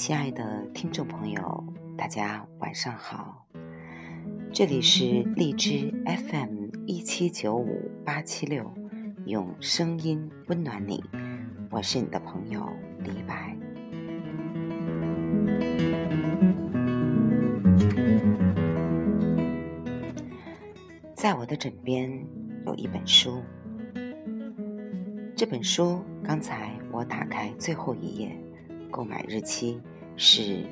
亲爱的听众朋友，大家晚上好，这里是荔枝 FM 一七九五八七六，用声音温暖你，我是你的朋友李白。在我的枕边有一本书，这本书刚才我打开最后一页，购买日期是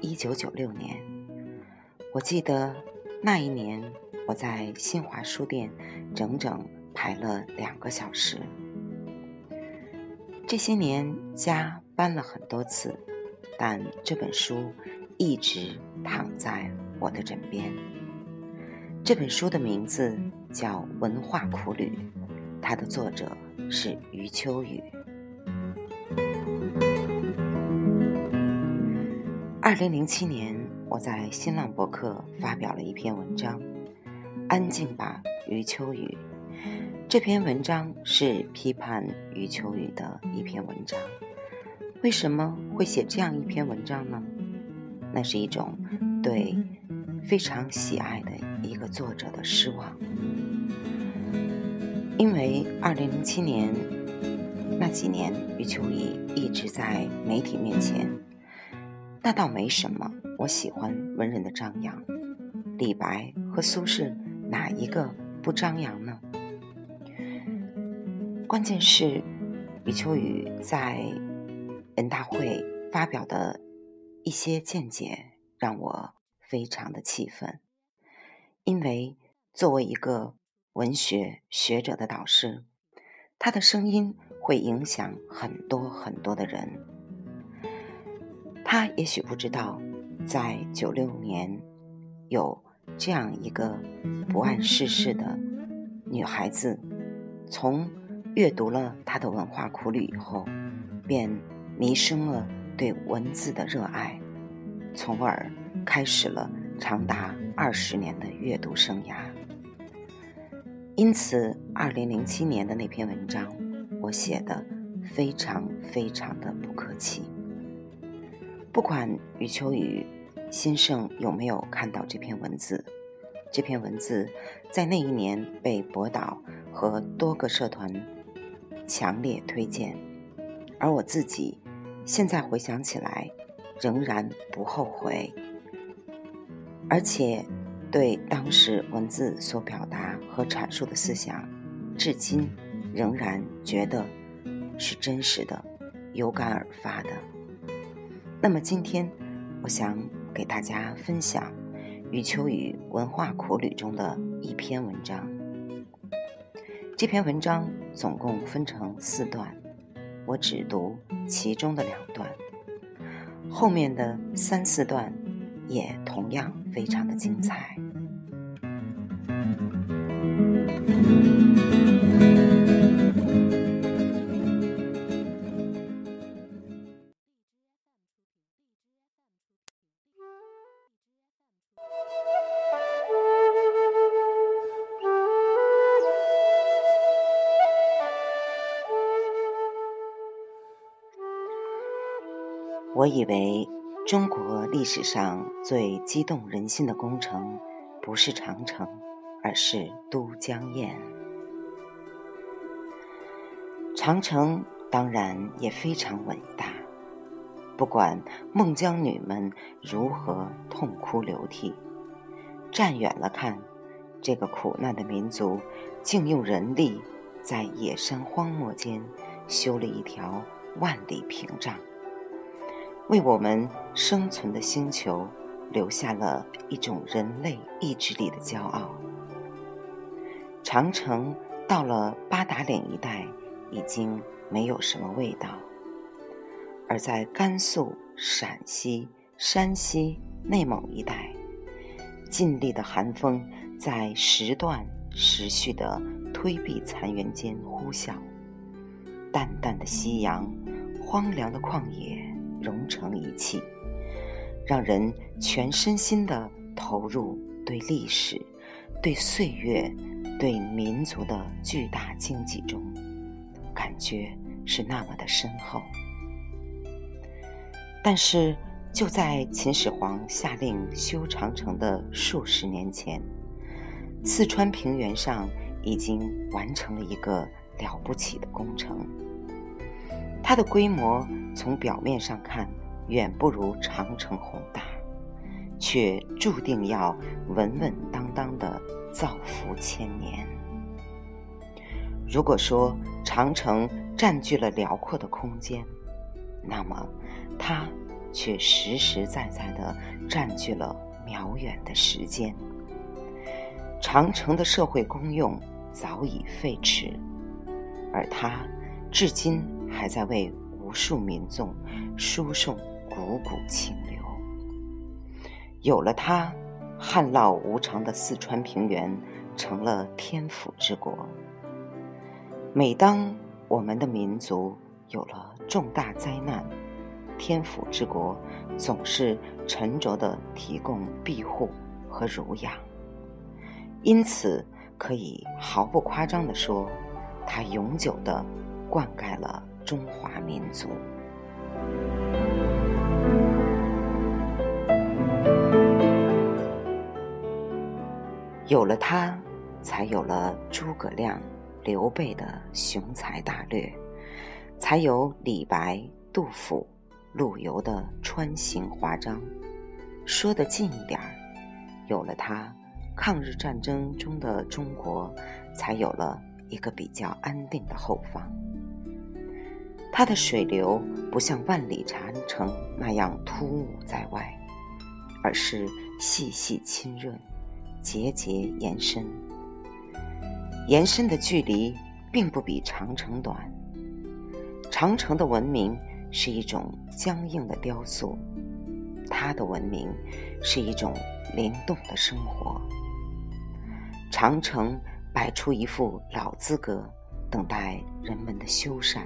一九九六年。我记得那一年我在新华书店整整排了两个小时。这些年家搬了很多次，但这本书一直躺在我的枕边。这本书的名字叫《文化苦旅》，它的作者是余秋雨。二零零七年，我在新浪博客发表了一篇文章，《安静吧，余秋雨》。这篇文章是批判余秋雨的一篇文章。为什么会写这样一篇文章呢？那是一种对非常喜爱的。一个作者的失望，因为二零零七年那几年，余秋雨一直在媒体面前。那倒没什么，我喜欢文人的张扬。李白和苏轼哪一个不张扬呢？关键是余秋雨在人大会发表的一些见解，让我非常的气愤。因为作为一个文学学者的导师，他的声音会影响很多很多的人。他也许不知道，在九六年，有这样一个不谙世事的女孩子，从阅读了他的文化苦旅以后，便迷生了对文字的热爱，从而开始了。长达二十年的阅读生涯，因此，二零零七年的那篇文章，我写的非常非常的不客气。不管余秋雨先生有没有看到这篇文字，这篇文字在那一年被博导和多个社团强烈推荐，而我自己现在回想起来，仍然不后悔。而且，对当时文字所表达和阐述的思想，至今仍然觉得是真实的、有感而发的。那么今天，我想给大家分享余秋雨《文化苦旅》中的一篇文章。这篇文章总共分成四段，我只读其中的两段，后面的三四段。也同样非常的精彩。我以为。中国历史上最激动人心的工程，不是长城，而是都江堰。长城当然也非常伟大，不管孟姜女们如何痛哭流涕，站远了看，这个苦难的民族，竟用人力在野山荒漠间修了一条万里屏障。为我们生存的星球留下了一种人类意志力的骄傲。长城到了八达岭一带已经没有什么味道，而在甘肃、陕西、山西、内蒙一带，劲力的寒风在时断时续的推壁残垣间呼啸，淡淡的夕阳，荒凉的旷野。融成一气，让人全身心的投入对历史、对岁月、对民族的巨大经济中，感觉是那么的深厚。但是就在秦始皇下令修长城的数十年前，四川平原上已经完成了一个了不起的工程。它的规模从表面上看远不如长城宏大，却注定要稳稳当当的造福千年。如果说长城占据了辽阔的空间，那么它却实实在在的占据了渺远的时间。长城的社会功用早已废弛，而它至今还在为数民众输送汩汩清流。有了它，旱涝无常的四川平原成了天府之国。每当我们的民族有了重大灾难，天府之国总是沉着地提供庇护和儒养。因此，可以毫不夸张地说，它永久地灌溉了中华民族。有了它，才有了诸葛亮。刘备的雄才大略，才有李白、杜甫、陆游的穿行华章。说得近一点儿，有了它，抗日战争中的中国才有了一个比较安定的后方。它的水流不像万里长城那样突兀在外，而是细细浸润，节节延伸。延伸的距离并不比长城短。长城的文明是一种僵硬的雕塑，它的文明是一种灵动的生活。长城摆出一副老资格，等待人们的修缮，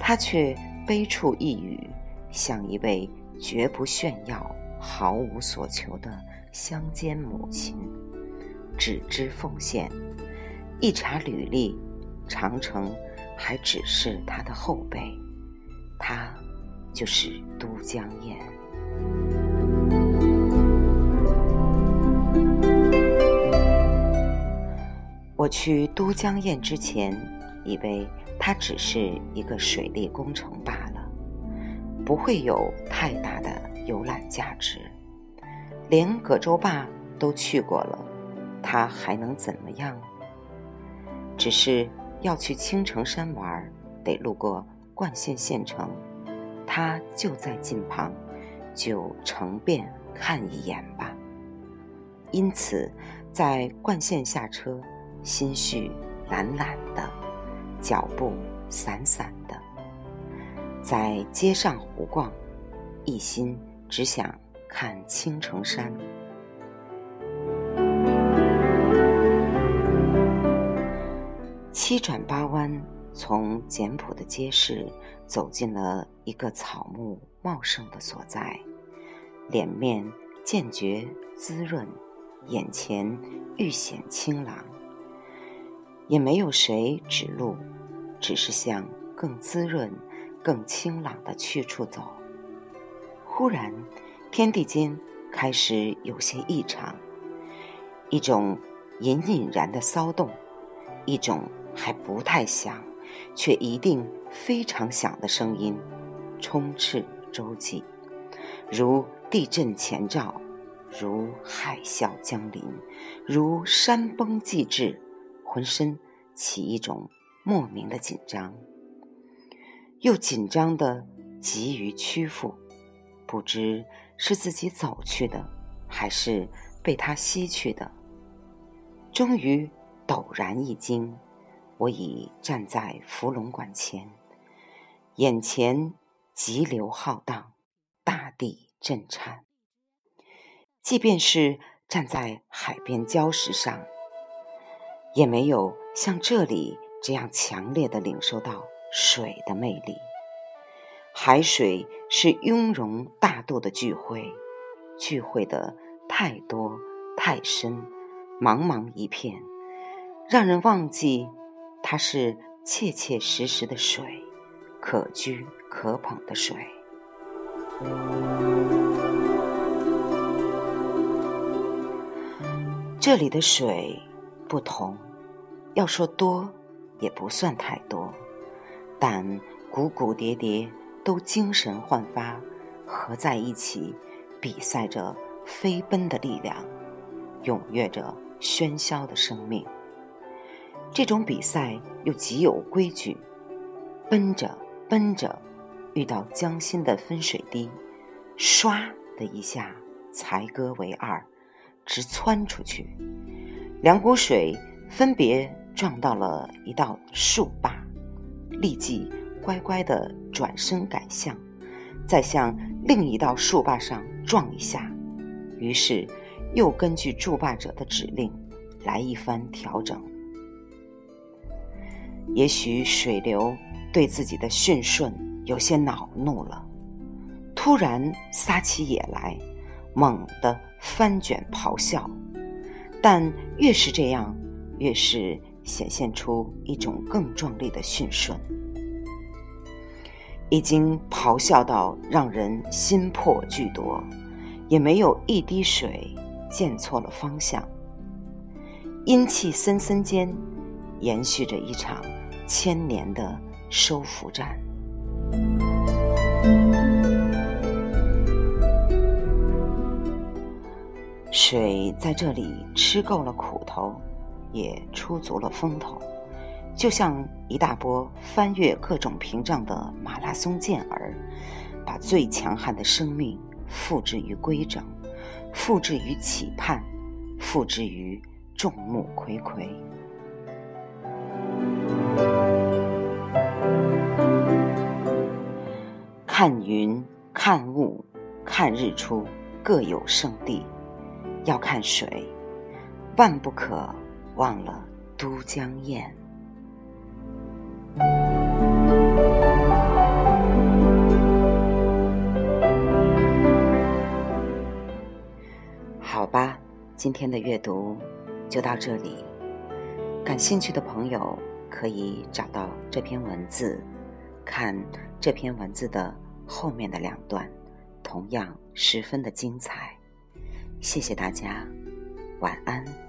他却悲处一语，像一位绝不炫耀、毫无所求的乡间母亲，只知奉献。一查履历，长城还只是他的后辈，他就是都江堰。我去都江堰之前，以为它只是一个水利工程罢了，不会有太大的游览价值。连葛洲坝都去过了，它还能怎么样？只是要去青城山玩，得路过灌县县城，它就在近旁，就乘便看一眼吧。因此，在灌县下车，心绪懒懒的，脚步散散的，在街上胡逛，一心只想看青城山。七转八弯，从简朴的街市走进了一个草木茂盛的所在，脸面渐觉滋润，眼前愈显清朗。也没有谁指路，只是向更滋润、更清朗的去处走。忽然，天地间开始有些异常，一种隐隐然的骚动，一种。还不太响，却一定非常响的声音，充斥周际，如地震前兆，如海啸将临，如山崩即至，浑身起一种莫名的紧张，又紧张的急于屈服，不知是自己走去的，还是被他吸去的。终于陡然一惊。我已站在伏龙馆前，眼前急流浩荡，大地震颤。即便是站在海边礁石上，也没有像这里这样强烈的领受到水的魅力。海水是雍容大度的聚会，聚会的太多太深，茫茫一片，让人忘记。它是切切实实的水，可居可捧的水。这里的水不同，要说多也不算太多，但股股叠叠都精神焕发，合在一起，比赛着飞奔的力量，踊跃着喧嚣的生命。这种比赛又极有规矩，奔着奔着，遇到江心的分水堤，唰的一下才割为二，直窜出去，两股水分别撞到了一道树坝，立即乖乖的转身改向，再向另一道树坝上撞一下，于是又根据筑坝者的指令来一番调整。也许水流对自己的驯顺有些恼怒了，突然撒起野来，猛地翻卷咆哮。但越是这样，越是显现出一种更壮丽的驯顺。已经咆哮到让人心魄俱夺，也没有一滴水溅错了方向。阴气森森间，延续着一场。千年的收服战，水在这里吃够了苦头，也出足了风头，就像一大波翻越各种屏障的马拉松健儿，把最强悍的生命付之于规整，付之于期盼，付之于众目睽睽。看云，看雾，看日出，各有胜地；要看水，万不可忘了都江堰。好吧，今天的阅读就到这里。感兴趣的朋友可以找到这篇文字，看这篇文字的。后面的两段同样十分的精彩，谢谢大家，晚安。